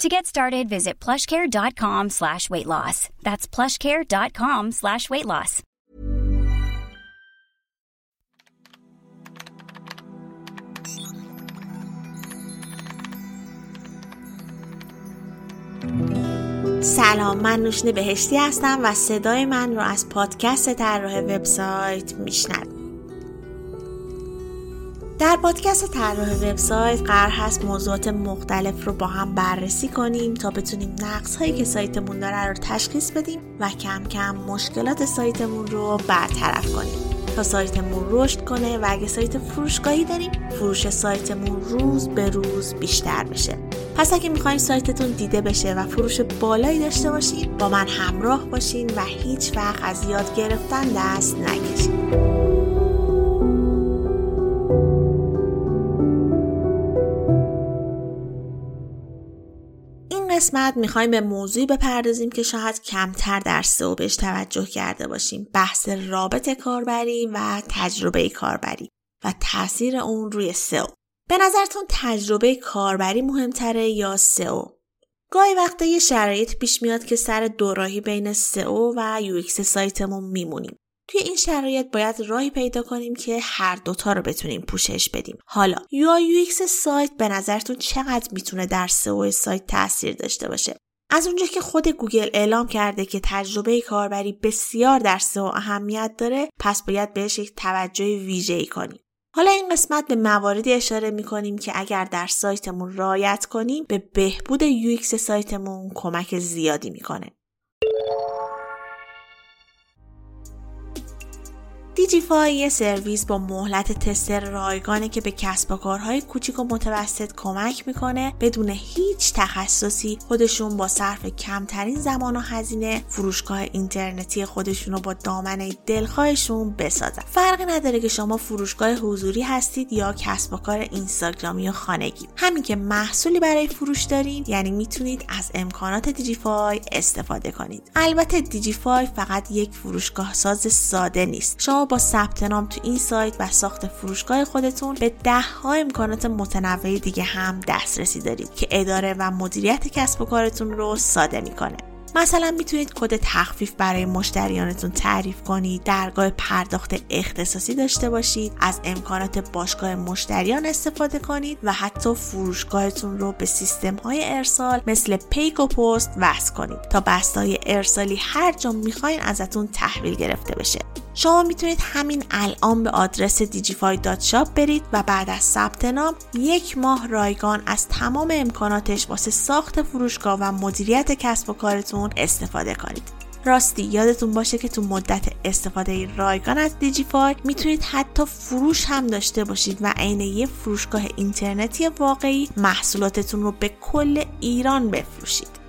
To get started, visit plushcare.com slash weight loss. That's plushcare.com slash weight loss. سلام من نوشین بهشتی هستم و صدای من رو از پادکست طراح وبسایت میشنوید در پادکست طراح وبسایت قرار هست موضوعات مختلف رو با هم بررسی کنیم تا بتونیم نقص هایی که سایتمون داره رو تشخیص بدیم و کم کم مشکلات سایتمون رو برطرف کنیم. تا سایتمون رشد کنه و اگه سایت فروشگاهی داریم فروش سایتمون روز به روز بیشتر بشه. پس اگه می‌خواین سایتتون دیده بشه و فروش بالایی داشته باشین با من همراه باشین و هیچ وقت از یاد گرفتن دست نکشین. قسمت می‌خوایم به موضوعی بپردازیم که شاید کمتر در سئو بهش توجه کرده باشیم. بحث رابط کاربری و تجربه کاربری و تاثیر اون روی سئو. به نظرتون تجربه کاربری مهمتره یا سئو؟ گاهی وقتا یه شرایط پیش میاد که سر دوراهی بین سئو و یو سایتمون میمونیم. توی این شرایط باید راهی پیدا کنیم که هر دوتا رو بتونیم پوشش بدیم. حالا یو یو سایت به نظرتون چقدر می‌تونه در سئو سایت تاثیر داشته باشه؟ از اونجا که خود گوگل اعلام کرده که تجربه کاربری بسیار در سئو اهمیت داره پس باید بهش یک توجه ویژه‌ای کنیم. حالا این قسمت به مواردی اشاره می کنیم که اگر در سایتمون رعایت کنیم به بهبود سئو سایتمون کمک زیادی می‌کنه. دیجیفای یه سرویس با مهلت تست رایگانه که به کسب و کارهای کوچیک و متوسط کمک می‌کنه بدون هیچ تخصصی خودشون با صرف کمترین زمان و هزینه فروشگاه اینترنتی خودشون رو با دامنه دلخواهشون بسازن. فرقی نداره که شما فروشگاه حضوری هستید یا کسب و کار اینستاگرامی و خانگی. همین که محصولی برای فروش دارید یعنی می‌تونید از امکانات دیجیفای استفاده کنید. البته دیجیفای فقط یک فروشگاه ساز ساده نیست. شما با ثبت نام تو این سایت و ساخت فروشگاه خودتون به ده ها امکانات متنوع دیگه هم دسترسی دارید که اداره و مدیریت کسب و کارتون رو ساده می‌کنه. مثلا می‌تونید کد تخفیف برای مشتریانتون تعریف کنید درگاه پرداخت اختصاصی داشته باشید از امکانات باشگاه مشتریان استفاده کنید و حتی فروشگاهتون رو به سیستم های ارسال مثل پیک و پست وصل کنید تا بسته‌های ارسالی هر جا می‌خواین ازتون تحویل گرفته بشه. شما می‌تونید همین الان به آدرس digify.shop برید و بعد از ثبت نام یک ماه رایگان از تمام امکاناتش واسه ساخت فروشگاه و مدیریت کسب و کارتون استفاده کنید. راستی یادتون باشه که تو مدت استفاده رایگان از دیجیفای می‌تونید حتی فروش هم داشته باشید و عین یه فروشگاه اینترنتی واقعی محصولاتتون رو به کل ایران بفروشید.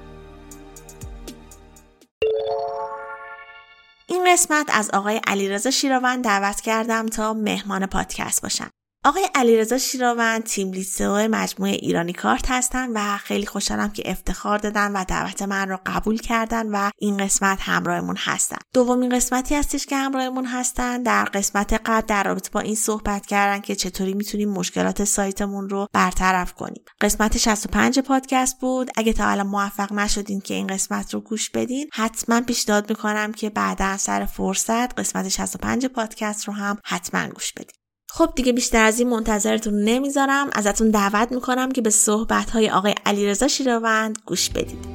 قسمت از آقای علیرضا شیراوند دعوت کردم تا مهمان پادکست باشم. آقای علیرضا شیراوند تیم لیسو مجموعه ایرانی کارت هستن و خیلی خوشحالم که افتخار دادن و دعوت من رو قبول کردن و این قسمت همراهمون هستن. دومین قسمتی هستش که همراهمون هستن. در قسمت قبل در رابطه با این صحبت کردن که چطوری می‌تونیم مشکلات سایتمون رو برطرف کنیم. قسمت 65 پادکست بود. اگه تا الان موفق نشدین که این قسمت رو گوش بدین حتما پیشنهاد می‌کنم که بعدا سر فرصت قسمت 65 پادکست رو هم حتما گوش بدین. خب دیگه بیشتر از این منتظرتون نمی‌ذارم. ازتون دعوت می‌کنم که به صحبت های آقای علیرضا شیراوند گوش بدید.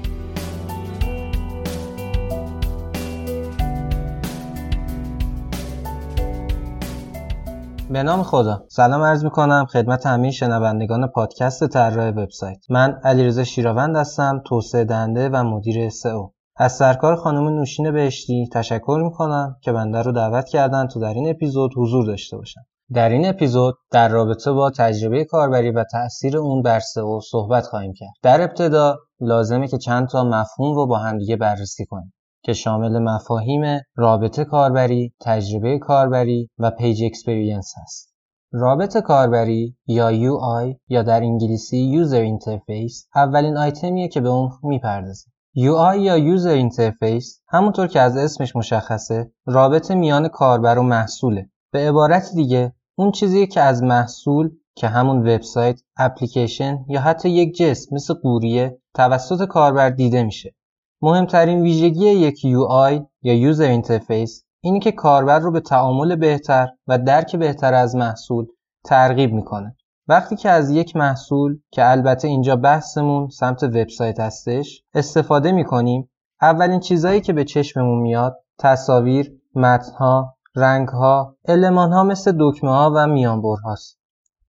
به نام خدا. سلام عرض می کنم خدمت همه شنوندگان پادکست طراح وبسایت. من علیرضا شیراوند هستم توسعه دهنده و مدیر سئو از سرکار خانم نوشین بهشتی تشکر می کنم که بنده رو دعوت کردن تو در این اپیزود حضور داشته باشم در این اپیزود در رابطه با تجربه کاربری و تاثیر اون بر سئو صحبت خواهیم کرد در ابتدا لازمه که چند تا مفهوم رو با همدیگه بررسی کنیم که شامل مفاهیم رابط کاربری، تجربه کاربری و page experience هست. رابط کاربری یا UI یا در انگلیسی User Interface اولین آیتمیه که به اون می‌پردازه. UI یا User Interface همونطور که از اسمش مشخصه رابط میان کاربر و محصوله. به عبارت دیگه اون چیزی که از محصول که همون وبسایت، اپلیکیشن یا حتی یک جسم مثل قوریه توسط کاربر دیده میشه. مهمترین ویژگی یک UI یا User Interface اینی که کاربر رو به تعامل بهتر و درک بهتر از محصول ترغیب می‌کنه. وقتی که از یک محصول که البته اینجا بحثمون سمت وبسایت هستش استفاده می‌کنیم اولین چیزهایی که به چشممون میاد تصاویر، متنها، رنگها، المانها مثل دکمه ها و میانبرهاست.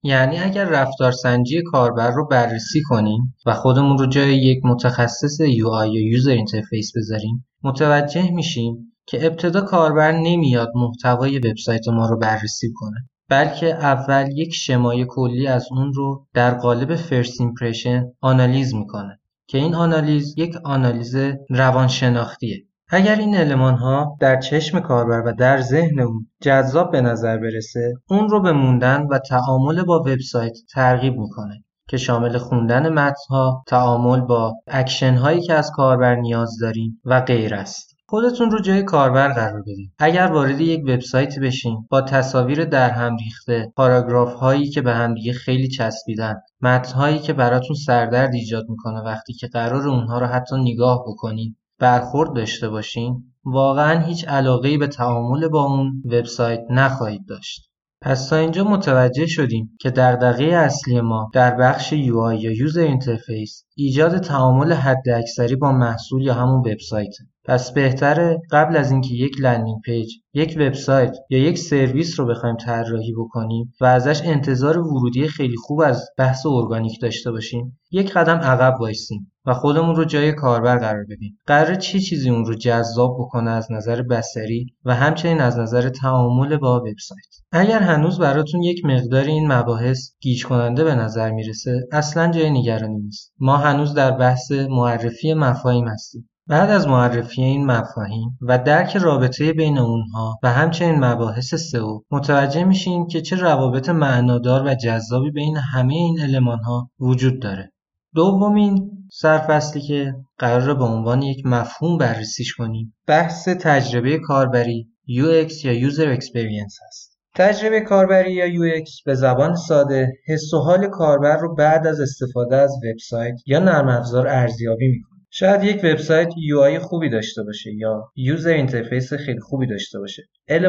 یعنی اگر رفتارسنجی کاربر رو بررسی کنیم و خودمون رو جای یک متخصص UI یا User Interface بذاریم متوجه میشیم که ابتدا کاربر نمیاد محتوای وبسایت ما رو بررسی کنه بلکه اول یک شمای کلی از اون رو در قالب first impression آنالیز می‌کنه که این آنالیز یک آنالیز روانشناختیه اگر این المان ها در چشم کاربر و در ذهن اون جذاب به نظر برسه اون رو به موندن و تعامل با وبسایت ترغیب می‌کنه که شامل خوندن متنها، تعامل با اکشن هایی که از کاربر نیاز داریم و غیره است. خودتون رو جای کاربر قرار بدید. اگر وارد یک وبسایت بشین با تصاویر در هم ریخته، پاراگراف هایی که به همدیگه خیلی چسبیدن، متن هایی که براتون سردرد ایجاد می‌کنه وقتی که قرار اونها رو حتی نگاه بکنید برخورد داشته باشین واقعا هیچ علاقه به تعامل با اون وبسایت نخواهید داشت. پس تا اینجا متوجه شدیم که دغدغه اصلی ما در بخش UI یا User Interface ایجاد تعامل حداکثری با محصول یا همون وبسایت پس بهتره قبل از اینکه یک landing page یک وبسایت یا یک سرویس رو بخوایم طراحی بکنیم و ازش انتظار ورودی خیلی خوب از بحث ارگانیک داشته باشیم یک قدم عقب وایسیم و خودمون رو جای کاربر قرار بدیم. قراره چه چی چیزی اون رو جذاب بکنه از نظر بصری و همچنین از نظر تعامل با وبسایت؟ اگر هنوز براتون یک مقدار این مباحث گیج کننده به نظر می‌رسه اصلا جای نگرانی نیست. ما هنوز در بحث معرفی مفاهیم هستیم. بعد از معرفی این مفاهیم و درک رابطه بین اونها و همچنین مباحث سئو متوجه میشیم که چه روابط معنادار و جذابی بین همه این المانها وجود داره. دومین سرفصلی که قرار به عنوان یک مفهوم بررسیش کنیم بحث تجربه کاربری UX یا User Experience هست تجربه کاربری یا UX به زبان ساده حس و حال کاربر رو بعد از استفاده از وبسایت یا نرم افزار ارزیابی می‌کنه. شاید یک وبسایت UI خوبی داشته باشه یا user interface خیلی خوبی داشته باشه.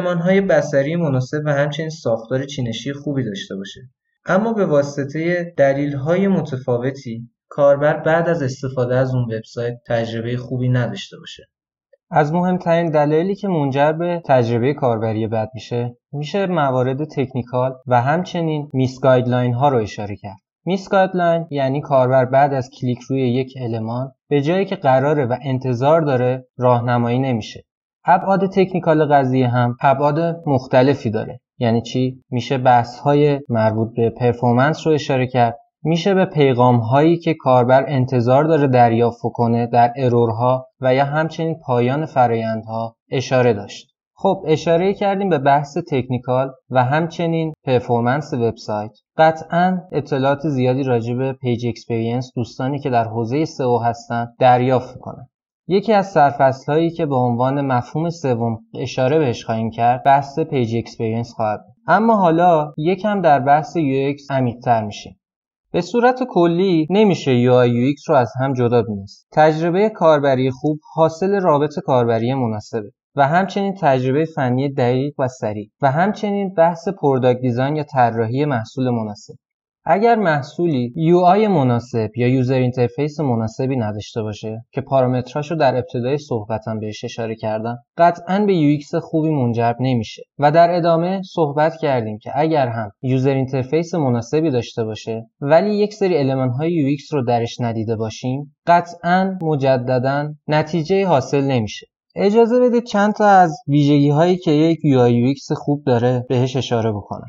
های بصری مناسب و همچنین ساختار چینشی خوبی داشته باشه. اما به واسطه های متفاوتی کاربر بعد از استفاده از اون وبسایت تجربه خوبی نداشته باشه. از مهمترین دلایلی که منجر به تجربه کاربری بد میشه میشه موارد technical و همچنین misguideline ها رو اشاره کرد. misguideline یعنی کاربر بعد از کلیک روی یک المان به جایی که قراره و انتظار داره راهنمایی نمیشه. ابعاد technical قضیه هم ابعاد مختلفی داره. یعنی چی؟ میشه بحث های مربوط به performance رو اشاره کرد. میشه به پیغام هایی که کاربر انتظار داره دریافت کنه در error ها و یا همچنین پایان فرایندها اشاره داشت. خب اشاره کردیم به بحث technical و همچنین performance وبسایت. قطعا اطلاعات زیادی راجع به page experience دوستانی که در حوزه سئو هستن دریافت کنن یکی از سرفصل هایی که به عنوان مفهوم سوم اشاره بهش خواهیم کرد بحث page experience خواهد اما حالا یکم در بحث UX عمیق‌تر میشیم. به صورت کلی نمیشه UI UX رو از هم جدا دونست تجربه کاربری خوب حاصل رابط کاربری مناسبه و همچنین تجربه فنی دقیق و سریع و همچنین بحث product design یا طراحی محصول مناسب. اگر محصولی UI مناسب یا user interface مناسبی نداشته باشه که پارامتراشو در ابتدای صحبتم بهش اشاره کردم قطعا به UX خوبی منجر نمیشه و در ادامه صحبت کردیم که اگر هم user interface مناسبی داشته باشه ولی یک سری المان های UX رو درش ندیده باشیم قطعا مجددا نتیجه حاصل نمیشه. اجازه بدید چند تا از ویژگی هایی که یک UI UX خوب داره بهش اشاره بکنم.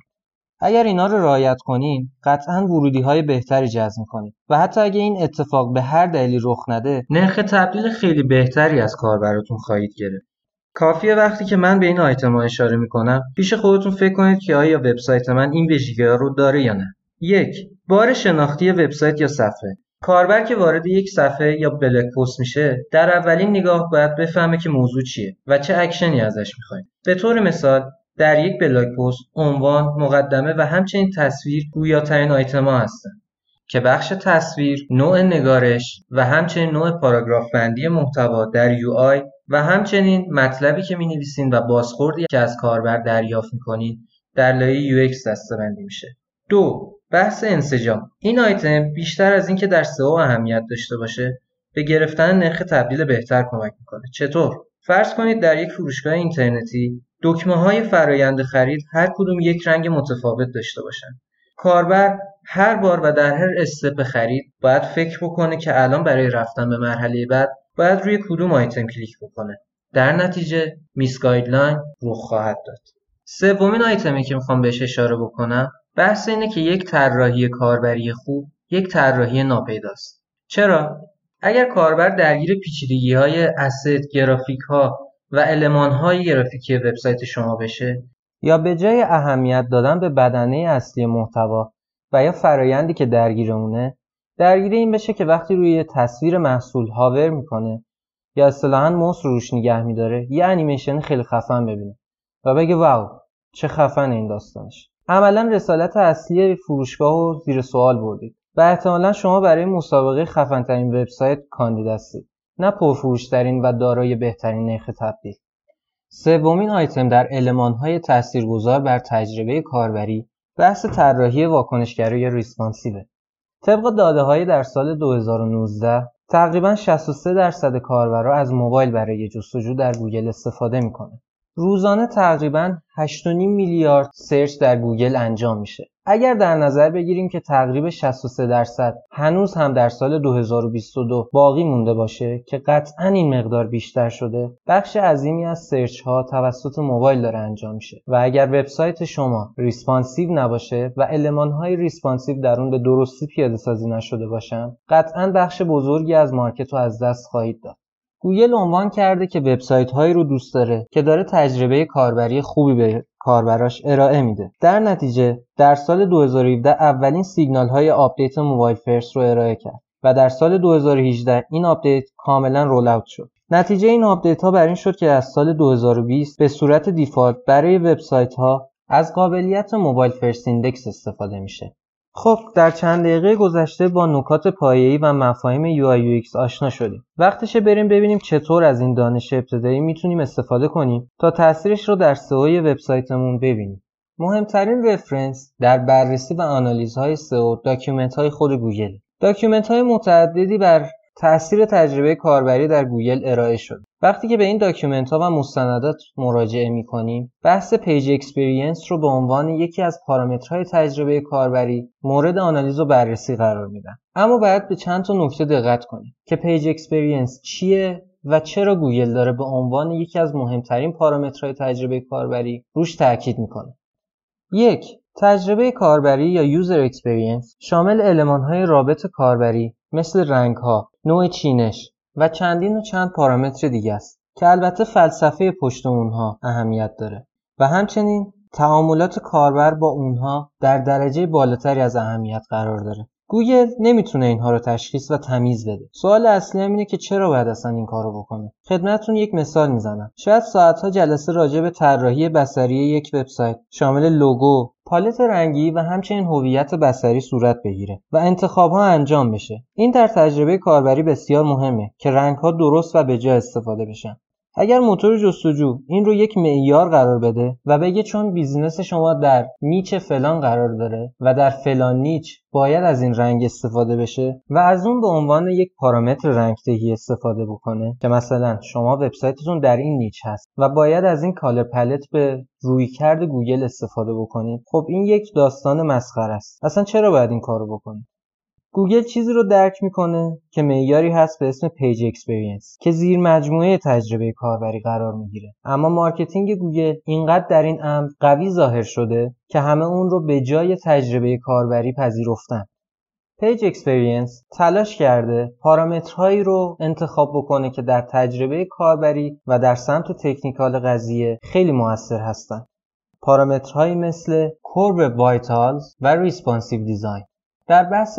اگر اینا رو رعایت کنین قطعا ورودی های بهتری جذب می‌کنید و حتی اگه این اتفاق به هر دلیلی رخ نده نرخ تبدیل خیلی بهتری از کار براتون خواهید گرفت. کافیه وقتی که من به این آیتم ها اشاره می‌کنم پیش خودتون فکر کنید که آیا وبسایت من این ویژگی رو داره یا نه. یک بار شناختی وبسایت یا صفحه. کاربر که وارد یک صفحه یا blog post میشه در اولین نگاه باید بفهمه که موضوع چیه و چه اکشنی ازش می‌خوایم. به طور مثال در یک blog post عنوان مقدمه و همچنین تصویر گویاترین آیتما هستند که بخش تصویر نوع نگارش و همچنین نوع پاراگراف بندی محتوا در UI و همچنین مطلبی که می نویسین و بازخوردی که از کاربر دریافت می کنید در لایه UX دسته‌بندی میشه. دو بحث انسجام. این آیتم بیشتر از اینکه در سئو اهمیت داشته باشه به گرفتن نرخ تبدیل بهتر کمک می‌کنه. چطور؟ فرض کنید در یک فروشگاه اینترنتی های فرایند خرید هر کدوم یک رنگ متفاوت داشته باشند. کاربر هر بار و در هر step خرید باید فکر بکنه که الان برای رفتن به مرحله بعد باید روی کدوم آیتم کلیک بکنه. در نتیجه misguideline رخ خواهد داد. سومین آیتمی که می‌خوام بهش اشاره بکنم بحث اینه که یک طراحی کاربری خوب یک طراحی ناپیداست. چرا؟ اگر کاربر درگیر پیچیدگی های اسید، گرافیک ها و های گرافیکی وبسایت شما بشه؟ یا به جای اهمیت دادن به بدنه اصلی محتوا و یا فرایندی که درگیر اونه درگیر این بشه که وقتی روی تصویر محصول hover می‌کنه یا اصطلاحا موس روش نگه میداره یه انیمیشن خیلی خفن ببینه و بگه واو چه خفن این داستانش. عملا رسالت اصلی فروشگاه رو زیر سوال بردید. و احتمالا شما برای مسابقه خفنترین وبسایت کاندید هستید. نه پرفروشترین و دارای بهترین نرخ تبدیل. سومین آیتم در المانهای تاثیرگذار بر تجربه کاربری بحث طراحی واکنشگری یا ریسپانسیوه. طبق داده های در سال 2019 تقریبا 63 درصد کاربرا از موبایل برای جستجو در گوگل استفاده می‌کنه روزانه تقریبا 8.5 میلیارد search در گوگل انجام میشه. اگر در نظر بگیریم که تقریبا 63 درصد هنوز هم در سال 2022 باقی مونده باشه که قطعا این مقدار بیشتر شده بخش عظیمی از search ها توسط موبایل داره انجام میشه. و اگر وبسایت شما responsive نباشه و المان های responsive در اون به درستی پیاده سازی نشده باشن قطعا بخش بزرگی از market رو از دست خواهید داد. گوگل عنوان کرده که وبسایت هایی رو دوست داره که داره تجربه کاربری خوبی به کاربراش ارائه میده. در نتیجه در سال 2017 اولین سیگنال های آپدیت mobile first رو ارائه کرد و در سال 2018 این آپدیت کاملا roll out شد. نتیجه این آپدیت ها بر این شد که از سال 2020 به صورت default برای وبسایت ها از قابلیت mobile first index استفاده میشه. خب در چند دقیقه گذشته با نکات پایه‌ای و مفاهیم UI UX آشنا شدیم. وقتشه بریم ببینیم چطور از این دانش ابتدایی می‌تونیم استفاده کنیم تا تاثیرش رو در سئو وبسایتمون ببینیم. مهمترین reference در بررسی و آنالیزهای سئو document های خود گوگل. document های متعددی بر تاثیر تجربه کاربری در گوگل ارائه شد. وقتی که به این document ها و مستندات مراجعه می کنیم بحث page experience رو به عنوان یکی از پارامترهای تجربه کاربری مورد آنالیز و بررسی قرار میدن. اما باید به چند تا نکته دقت کنیم که page experience چیه و چرا گوگل داره به عنوان یکی از مهمترین پارامترهای تجربه کاربری روش تاکید می‌کنه. یک تجربه کاربری یا user experience شامل المانهای رابط کاربری مثل رنگها، نوع چینش و چندین و چند پارامتر دیگه است که البته فلسفه پشت اونها اهمیت داره و همچنین تعاملات کاربر با اونها در درجه بالاتری از اهمیت قرار داره. گوگل نمی‌تونه اینها رو تشخیص و تمیز بده. سوال اصلی هم اینه که چرا باید اصلا این کارو بکنه؟ خدمتتون یک مثال می‌زنم. شاید ساعتها جلسه راجع به طراحی بصری یک وبسایت شامل لوگو پالت رنگی و همچنین هویت بصری صورت بگیره و انتخاب ها انجام بشه. این در تجربه کاربری بسیار مهمه که رنگ ها درست و به جا استفاده بشن. اگر موتور جستجو این رو یک معیار قرار بده و بگه چون business شما در niche فلان قرار داره و در فلان niche باید از این رنگ استفاده بشه و از اون به عنوان یک پارامتر ranking ای استفاده بکنه که مثلا شما وبسایتتون در این niche هست و باید از این color palette به رویکرد گوگل استفاده بکنید خب این یک داستان مسخره است. اصلا چرا باید این کارو بکنید؟ گوگل چیزی رو درک می‌کنه که معیاری هست به اسم page experience که زیر مجموعه تجربه کاربری قرار می‌گیره. اما marketing گوگل اینقدر در این امر قوی ظاهر شده که همه اون رو به جای تجربه کاربری پذیرفتن. پیج اکسپریانس تلاش کرده پارامترهایی رو انتخاب بکنه که در تجربه کاربری و در سمت تکنیکال قضیه خیلی موثر هستند. پارامترهایی مثل کورب وایتالز و ریسپانسیو دیزاین در بحث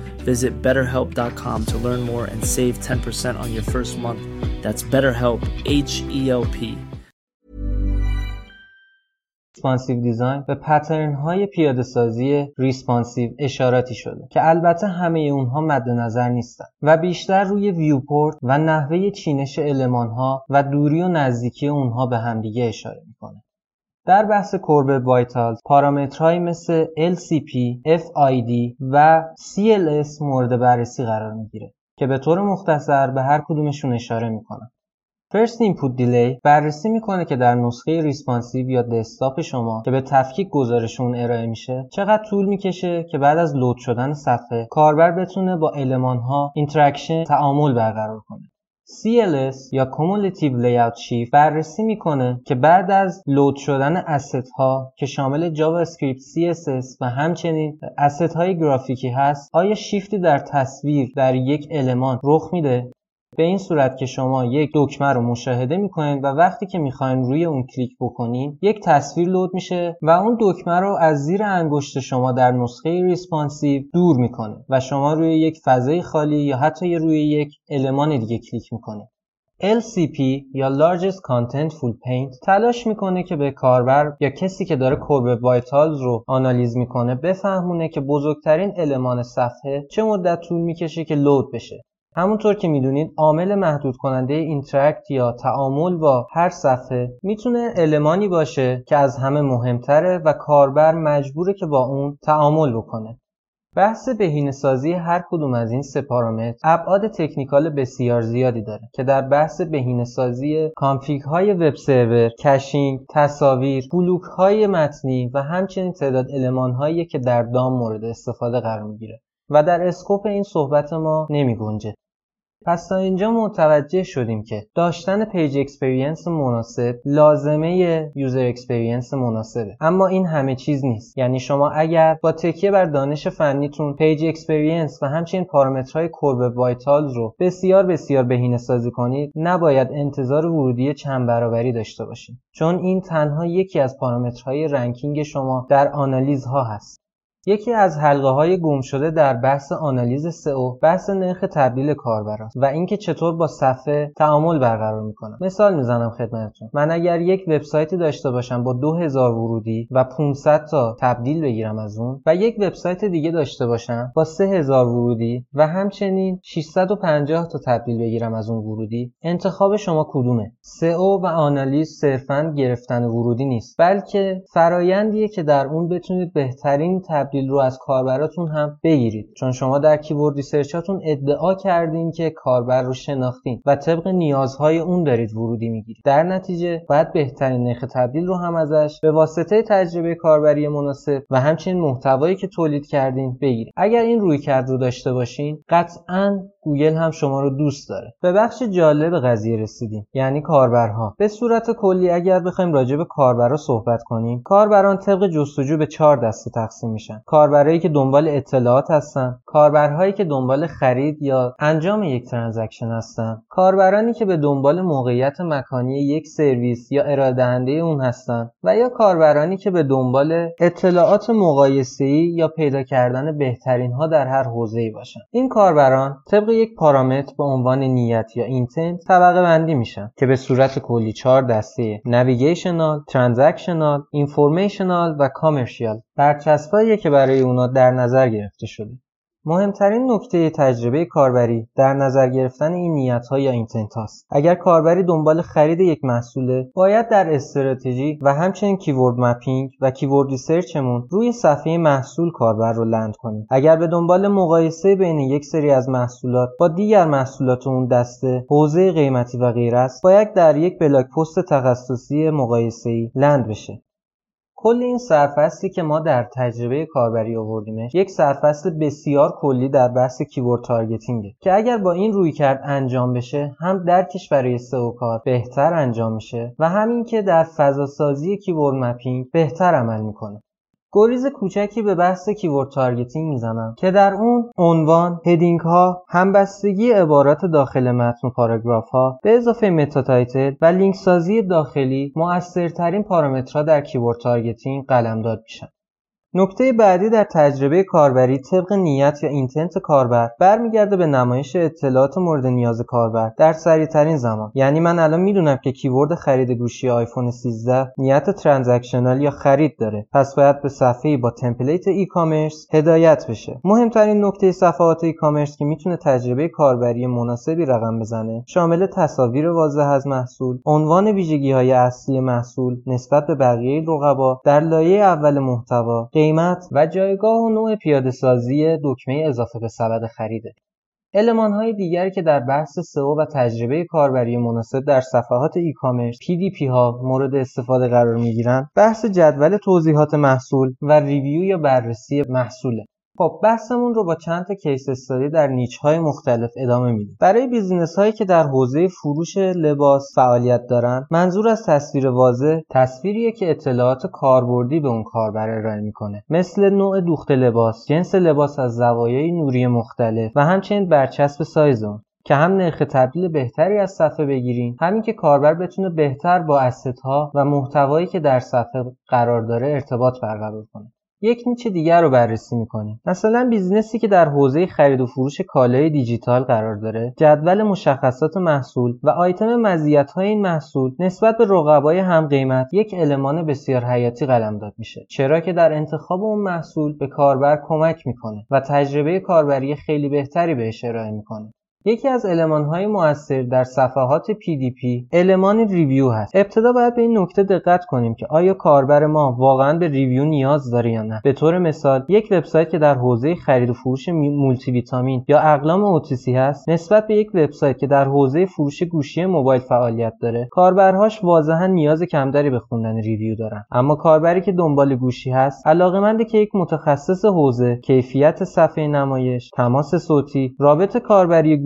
Visit betterhelp.com to learn more and save 10% on your first month. That's BetterHelp, H E L P. responsive design به pattern های پیاده سازی responsive اشاراتی شده که البته همه اونها مد نظر نیستن و بیشتر روی viewport و نحوه چینش المان ها و دوری و نزدیکی اونها به همدیگه اشاره می‌کنه در بحث Core Web Vitals پارامترهایی مثل LCP, FID و CLS مورد بررسی قرار می‌گیره که به طور مختصر به هر کدومشون اشاره می‌کنم. First Input Delay بررسی می‌کنه که در نسخه responsive یا desktop شما که به تفکیک گزارششون ارائه میشه چقدر طول می‌کشه که بعد از load شدن صفحه کاربر بتونه با المانها interaction تعامل برقرار کنه CLS یا Cumulative Layout Shift بررسی می‌کنه که بعد از load شدن asset ها که شامل JavaScript CSS و همچنین asset های گرافیکی هست آیا شیفتی در تصویر در یک المان رخ میده؟ به این صورت که شما یک دکمه رو مشاهده می‌کنید و وقتی که می‌خواین روی اون کلیک بکنین یک تصویر load میشه و اون دکمه رو از زیر انگشت شما در نسخه responsive دور می‌کنه و شما روی یک فضای خالی یا حتی روی یک المان دیگه کلیک می‌کنید. LCP یا Largest Contentful Paint تلاش می‌کنه که به کاربر یا کسی که داره Core Web Vitals رو آنالیز می‌کنه بفهمونه که بزرگترین المان صفحه چه مدت طول می‌کشه که load بشه. همونطور که می‌دونید عامل محدود کننده interact یا تعامل با هر صفحه می‌تونه المانی باشه که از همه مهمتره و کاربر مجبوره که با اون تعامل بکنه. بحث بهینه سازی هر کدوم از این سه پارامتر ابعاد technical بسیار زیادی داره که در بحث بهینه سازی config های web server، caching، تصاویر، بلوک های متنی و همچنین تعداد المان هایی که در DOM مورد استفاده قرار می‌گیره و در scope این صحبت ما نمی. پس تا اینجا متوجه شدیم که داشتن page experience مناسب لازمه user experience مناسبه. اما این همه چیز نیست. یعنی شما اگر با تکیه بر دانش فنیتون page experience و همچنین پارامترهای Core Web Vitals رو بسیار بسیار بهینه سازی کنید نباید انتظار ورودی چند برابری داشته باشید چون این تنها یکی از پارامترهای ranking شما در آنالیز ها هست. یکی از حلقه های گم شده در بحث آنالیز سئو بحث نرخ تبدیل کاربراست و اینکه چطور با صفحه تعامل برقرار می‌کنم. مثال می‌زنم خدمتتون. من اگر یک وبسایتی داشته باشم با 2000 ورودی و 500 تا تبدیل بگیرم از اون و یک وبسایت دیگه داشته باشم با 3000 ورودی و همچنین 650 تا تبدیل بگیرم از اون ورودی انتخاب شما کدومه؟ سئو و آنالیز صرفا گرفتن ورودی نیست بلکه فرایندیه که در اون بتونید بهترین تبدیل رو از کاربراتون هم بگیرید. چون شما در کیورد ریسرچاتون ادعا کردین که کاربر رو شناختین و طبق نیازهای اون دارید ورودی می‌گیرید. در نتیجه باید بهترین نرخ تبدیل رو هم ازش به واسطه تجربه کاربری مناسب و همچنین محتوایی که تولید کردین بگیرید. اگر این رویکرد رو داشته باشین قطعا گوگل هم شما رو دوست داره. به بخش جالب قضیه رسیدیم یعنی کاربرها. به صورت کلی اگر بخوایم راجع به کاربرا صحبت کنیم کاربران طبق جستجو به چهار دسته تقسیم میشن. کاربرایی که دنبال اطلاعات هستن کاربرهایی که دنبال خرید یا انجام یک transaction هستن. کاربرانی که به دنبال موقعیت مکانی یک سرویس یا ارائه دهنده اون هستن و یا کاربرانی که به دنبال اطلاعات مقایسه‌ای یا پیدا کردن بهترین ها در هر حوزه‌ای باشن. این کاربران طبق یک پارامتر به عنوان نیت یا intent طبقه بندی میشن که به صورت کلی چهار دسته navigational، transactional، informational و commercial. برچسبایی که برای اونا در نظر گرفته شده. مهمترین نکته تجربه کاربری در نظر گرفتن این نیت ها یا intent هاست اگر کاربری دنبال خرید یک محصوله باید در استراتژی و همچنین keyword mapping و keyword research مون روی صفحه محصول کاربر رو land کنیم. اگر به دنبال مقایسه بین یک سری از محصولات با دیگر محصولات اون دسته حوزه قیمتی و غیره است باید در یک blog post تخصصی مقایسه‌ای land بشه. کل این سرفصلی که ما در تجربه کاربری آوردیمش یک سرفصل بسیار کلی در بحث keyword targeting ه که اگر با این رویکرد انجام بشه هم درکش برای سئوکار بهتر انجام میشه و همین که در فضا سازی keyword mapping بهتر عمل می‌کنه. گریز کوچکی به بحث keyword targeting می‌زنم که در اون عنوان heading ها همبستگی عبارات داخل متن و پاراگراف ها به اضافه meta title و لینک سازی داخلی مؤثرترین پارامترها در keyword targeting قلمداد میشن. نکته بعدی در تجربه کاربری طبق نیت یا intent کاربر برمیگرده به نمایش اطلاعات مورد نیاز کاربر در سریعترین زمان. یعنی من الان می‌دونم که keyword خرید گوشی آیفون 13 نیت transactional یا خرید داره. پس باید به صفحه با template e-commerce هدایت بشه. مهمترین نکته صفحات e-commerce که می‌تونه تجربه کاربری مناسبی رقم بزنه شامل تصاویر واضح از محصول عنوان ویژگی های اصلی محصول نسبت به بقیه رقبا در لایه اول محتوا قیمت و جایگاه و نوع پیاده سازی دکمه اضافه به سبد خریده. المان های دیگری که در بحث سئو و تجربه کاربری مناسب در صفحات e-commerce PDP ها مورد استفاده قرار می گیرند بحث جدول توضیحات محصول و review یا بررسی محصوله خب بحثمون رو با چند تا case study در niche های مختلف ادامه میدیم. برای business هایی که در حوزه فروش لباس فعالیت دارن منظور از تصویر واضح تصویریه که اطلاعات کاربردی به اون کاربر ارائه می‌کنه. مثل نوع دوخت لباس جنس لباس از زوایای نوری مختلف و همچنین برچسب سایز اون که هم نرخ تبدیل بهتری از صفحه بگیریم همین که کاربر بتونه بهتر با asset ها و محتوایی که در صفحه قرار داره ارتباط برقرار کنه. یک niche دیگر رو بررسی می‌کنیم. مثلا business ی که در حوزه خرید و فروش کالای دیجیتال قرار داره جدول مشخصات محصول و آیتم مزیت های این محصول نسبت به رقبای هم قیمت یک المان بسیار حیاتی قلمداد میشه. چرا که در انتخاب اون محصول به کاربر کمک می‌کنه و تجربه کاربری خیلی بهتری بهش ارائه می‌کنه. یکی از های موثر در صفحات PDP المان review هست. ابتدا باید به این نکته دقت کنیم که آیا کاربر ما واقعا به review نیاز داره یا نه. به طور مثال یک وبسایت که در حوزه خرید و فروش مولتی ویتامین یا اقلام OTC هست نسبت به یک وبسایت که در حوزه فروش گوشی موبایل فعالیت داره کاربرهاش واضحا نیاز کمتری به خوندن review دارن. اما کاربری که دنبال گوشی هست علاقمنده که یک متخصص حوزه کیفیت صفحه نمایش تماس صوتی رابط کاربری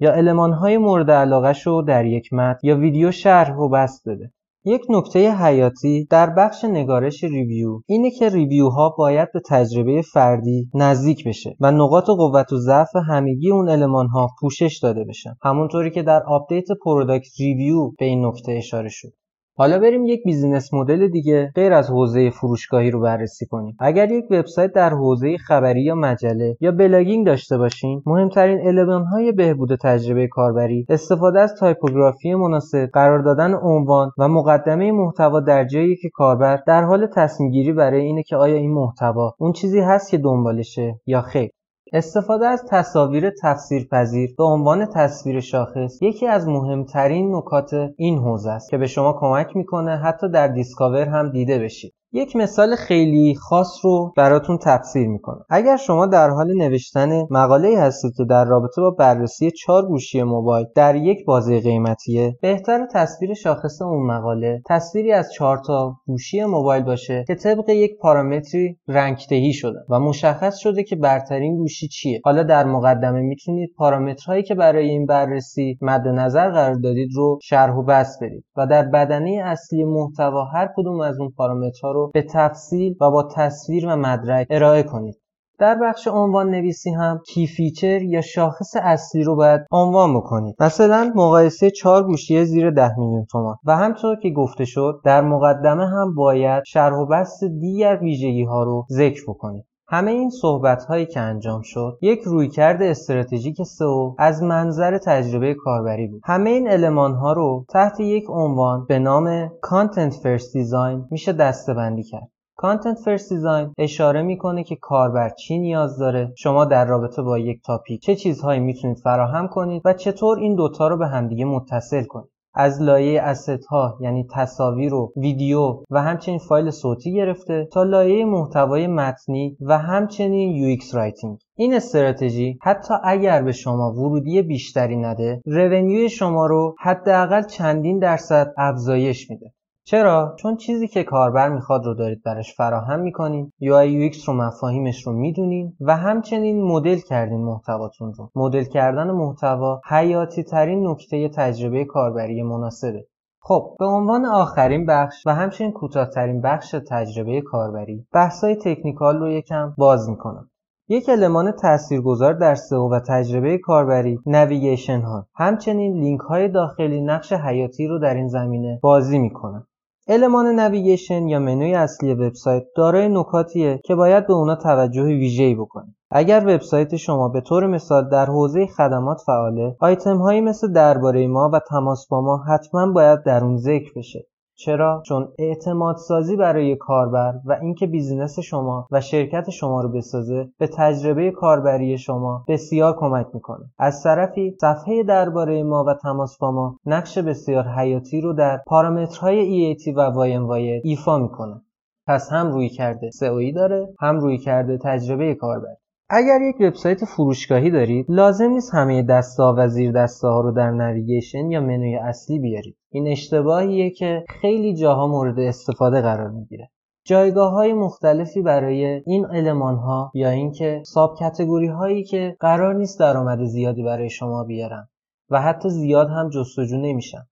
یا المانهای مورد علاقه رو در یک متن یا ویدیو شرح و بسط بده. یک نکته حیاتی در بخش نگارش review اینه که review ها باید به تجربه فردی نزدیک بشه و نقاط قوت و ضعف همگی اون المان ها پوشش داده بشن. همونطوری که در update product review به این نکته اشاره شد. حالا بریم یک business model دیگه غیر از حوزه فروشگاهی رو بررسی کنیم. اگر یک وبسایت در حوزه خبری یا مجله یا blogging داشته باشین مهمترین المان های بهبود تجربه کاربری استفاده از typography مناسب قرار دادن عنوان و مقدمه محتوا در جایی که کاربر در حال تصمیم گیری برای اینه که آیا این محتوا اون چیزی هست که دنبالشه یا خیر. استفاده از تصاویر تفسیرپذیر به عنوان تصویر شاخص یکی از مهمترین نکات این حوزه است که به شما کمک می‌کنه حتی در Discover هم دیده بشید. یک مثال خیلی خاص رو براتون تفسیر می‌کنم. اگر شما در حال نوشتن مقاله هستید که در رابطه با بررسی چهار گوشی موبایل در یک بازه قیمتیه بهتر تصویر شاخص اون مقاله تصویری از چهار تا گوشی موبایل باشه که طبق یک پارامتری رنگ شده و مشخص شده که برترین گوشی چیه. حالا در مقدمه می‌تونید پارامترهایی که برای این بررسی مد نظر قرار دادید رو شرح و بس بدید و در بدنه اصلی محتوا هر کدوم از اون پارامترها رو به تفصیل و با تصویر و مدرک ارائه کنید. در بخش عنوان نویسی هم key feature یا شاخص اصلی رو باید عنوان بکنید. مثلا مقایسه چهار گوشی زیر 10 میلیون تومان. و همونطور که گفته شد در مقدمه هم باید شرح و بسط دیگر ویژگی ها رو ذکر بکنید. همه این صحبت هایی که انجام شد یک رویکرد استراتژیک سئو از منظر تجربه کاربری بود. همه این المان ها رو تحت یک عنوان به نام Content First Design میشه دستبندی کرد. content first design اشاره می‌کنه که کاربر چی نیاز داره شما در رابطه با یک topic چه چیزهایی می‌تونید فراهم کنید و چطور این دوتا رو به همدیگه متصل کنید. از لایه asset ها یعنی تصاویر و ویدیو و همچنین فایل صوتی گرفته تا لایه محتوای متنی و همچنین UX writing. این استراتژی حتی اگر به شما ورودی بیشتری نده revenue ی شما رو حداقل چندین درصد افزایش میده. چرا؟ چون چیزی که کاربر می‌خواد رو دارید براش فراهم می‌کنین UI UX رو مفاهیمش رو می‌دونین و همچنین مدل کردین محتواتون رو. مدل کردن محتوا حیاتی ترین نکته تجربه کاربری مناسبه. خب به عنوان آخرین بخش و همچنین کوتاهترین بخش تجربه کاربری بحثای تکنیکال رو یکم باز می‌کنم. یک المان تاثیرگذار در سئو و تجربه کاربری نویگیشن ها همچنین لینک های داخلی نقش حیاتی رو در این زمینه بازی می‌کنن. المان navigation یا منوی اصلی وبسایت دارای نکاتیه که باید به اونا توجه ویژه‌ای بکنید. اگر وبسایت شما به طور مثال در حوزه خدمات فعاله، آیتم هایی مثل درباره ما و تماس با ما حتما باید در اون ذکر بشه. چرا؟ چون اعتماد سازی برای کاربر و اینکه business شما و شرکت شما رو بسازه به تجربه کاربری شما بسیار کمک می‌کنه. از طرفی صفحه درباره ما و تماس با ما نقش بسیار حیاتی رو در پارامترهای EAT و وایر ایفا می‌کنه. پس هم روی کرده سئویی داره هم روی کرده تجربه کاربر اگر یک وبسایت فروشگاهی دارید لازم نیست همه دسته و زیر دسته ها رو در نویگیشن یا منوی اصلی بیارید. این اشتباهیه که خیلی جاها مورد استفاده قرار می‌گیره. جایگاه های مختلفی برای این علمان ها یا اینکه ساب کتگوری هایی که قرار نیست درآمد زیادی برای شما بیارن و حتی زیاد هم جستجو نمیشن.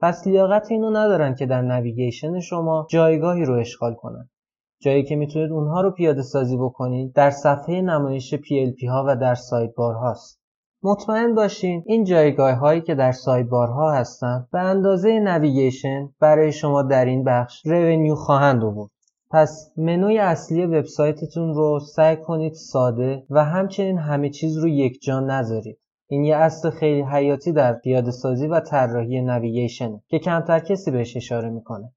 پس لیاقت اینو ندارن که در navigation شما جایگاهی رو اشغال کنن. جایی که می‌تونید اونها رو پیاده سازی بکنید در صفحه نمایش PLP ها و در sidebar هاست. مطمئن باشین این جایگاه هایی که در sidebar ها هستن به اندازه navigation برای شما در این بخش revenue خواهند آورد. پس منوی اصلی وبسایتتون رو سعی کنید ساده و همچنین همه چیز رو یک جا نذارید. این یه اصل خیلی حیاتی در پیاده سازی و طراحی navigation ه که کمتر کسی بهش اشاره می‌کنه.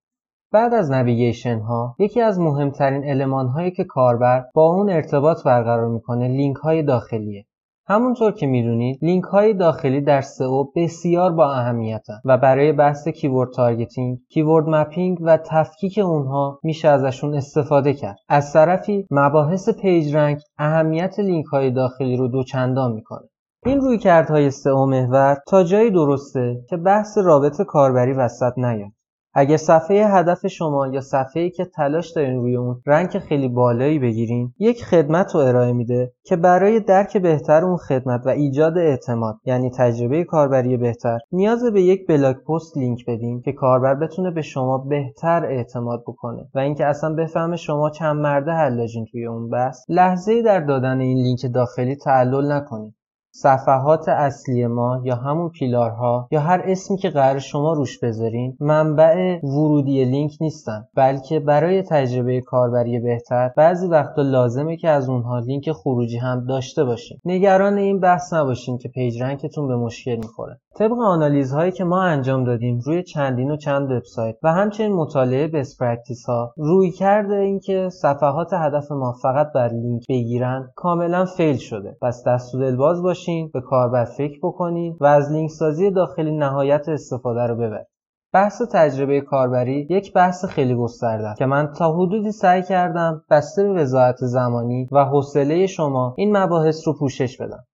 بعد از navigation ها یکی از مهمترین المان هایی که کاربر با اون ارتباط برقرار می‌کنه لینک های داخلیه همونطور که می‌دونید لینک های داخلی در سئو بسیار با اهمیتن و برای بحث keyword targeting، keyword mapping و تفکیک اونها میشه ازشون استفاده کرد. از طرفی مباحث page rank اهمیت لینک های داخلی رو دوچندان می‌کنه. این رویکردهای سئو محور تا جایی درسته که بحث رابط کاربری وسط نیاد. اگه صفحه هدف شما یا صفحه‌ای که تلاش دارین روی اون rank خیلی بالایی بگیرین یک خدمت رو ارائه میده که برای درک بهتر اون خدمت و ایجاد اعتماد یعنی تجربه کاربری بهتر نیاز به یک blog post لینک بدین که کاربر بتونه به شما بهتر اعتماد بکنه و اینکه اصلا بفهمه شما چند مرده حلاجین توی اون بحث. لحظه‌ای در دادن این لینک داخلی تعلل نکنید صفحات اصلی ما یا همون pillar ها یا هر اسمی که قراره شما روش بذارین منبع ورودی لینک نیستن. بلکه برای تجربه کاربری بهتر بعضی وقتا لازمه که از اونها لینک خروجی هم داشته باشین. نگران این بحث نباشین که page rank تون به مشکل می‌خوره. طبق آنالیز هایی که ما انجام دادیم روی چندین و چند وبسایت و همچنین مطالعه best practice ها رویکرد اینکه صفحات هدف ما فقط باید لینک بگیرن کاملا fail شده. پس دست و دلباز باشین به کاربر فکر بکنین و از لینک سازی داخلی نهایت استفاده رو ببرید. بحث تجربه کاربری یک بحث خیلی گسترده‌ست که من تا حدودی سعی کردم بسته به بضاعت زمانی و حوصله شما این مباحث رو پوشش بدم.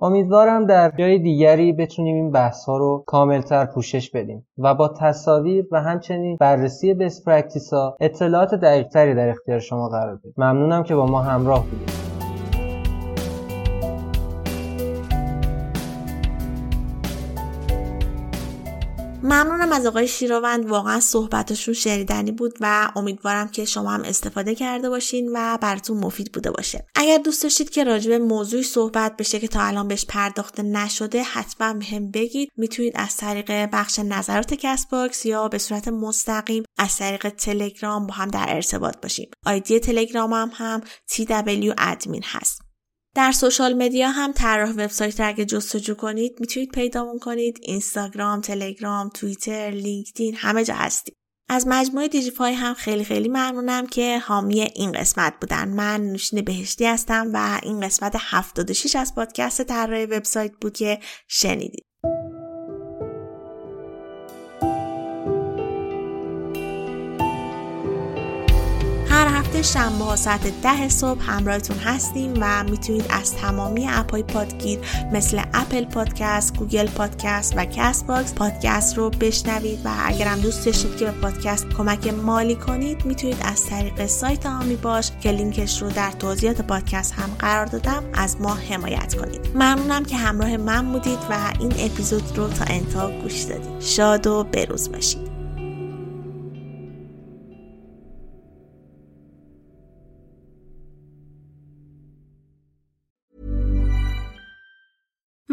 امیدوارم در جای دیگری بتونیم این بحث ها رو کاملتر پوشش بدیم و با تصاویر و همچنین بررسی best practice ها اطلاعات دقیقتری در اختیار شما قرار بدیم ممنونم که با ما همراه بودید. ممنونم از آقای شیراوند. واقعا صحبتشون شنیدنی بود و امیدوارم که شما هم استفاده کرده باشین و براتون مفید بوده باشه. اگر دوست داشتید که راجع به موضوعی صحبت بشه که تا الان بهش پرداخته نشده حتما بهم بگید. می‌تونید از طریق بخش نظرات کست باکس یا به صورت مستقیم از طریق تلگرام با هم در ارتباط باشیم. آیدی تلگرام هم هم TW admin هست. در social media هم طراح وبسایت اگه جستجو کنید می‌تونید پیدامون کنید. اینستاگرام تلگرام توییتر لینکدین همه جا هستیم. از مجموعه دیجیفای هم خیلی خیلی ممنونم که حامی این قسمت بودن. من نوشین بهشتی هستم و این قسمت 76 از پادکست طراح وبسایت بود که شنیدید. شنبه ها ساعت ده صبح همراهتون هستیم و می‌تونید از تمامی app ای پادگیر مثل اپل پادکست، گوگل پادکست و کست باکس پادکست رو بشنوید و اگرم دوست داشتید که به پادکست کمک مالی کنید می‌تونید از طریق سایت حامی باش که لینکش رو در توضیحات پادکست هم قرار دادم از ما حمایت کنید. ممنونم که همراه من بودید و این اپیزود رو تا انتها گوش دادید. شاد و بروز باشید.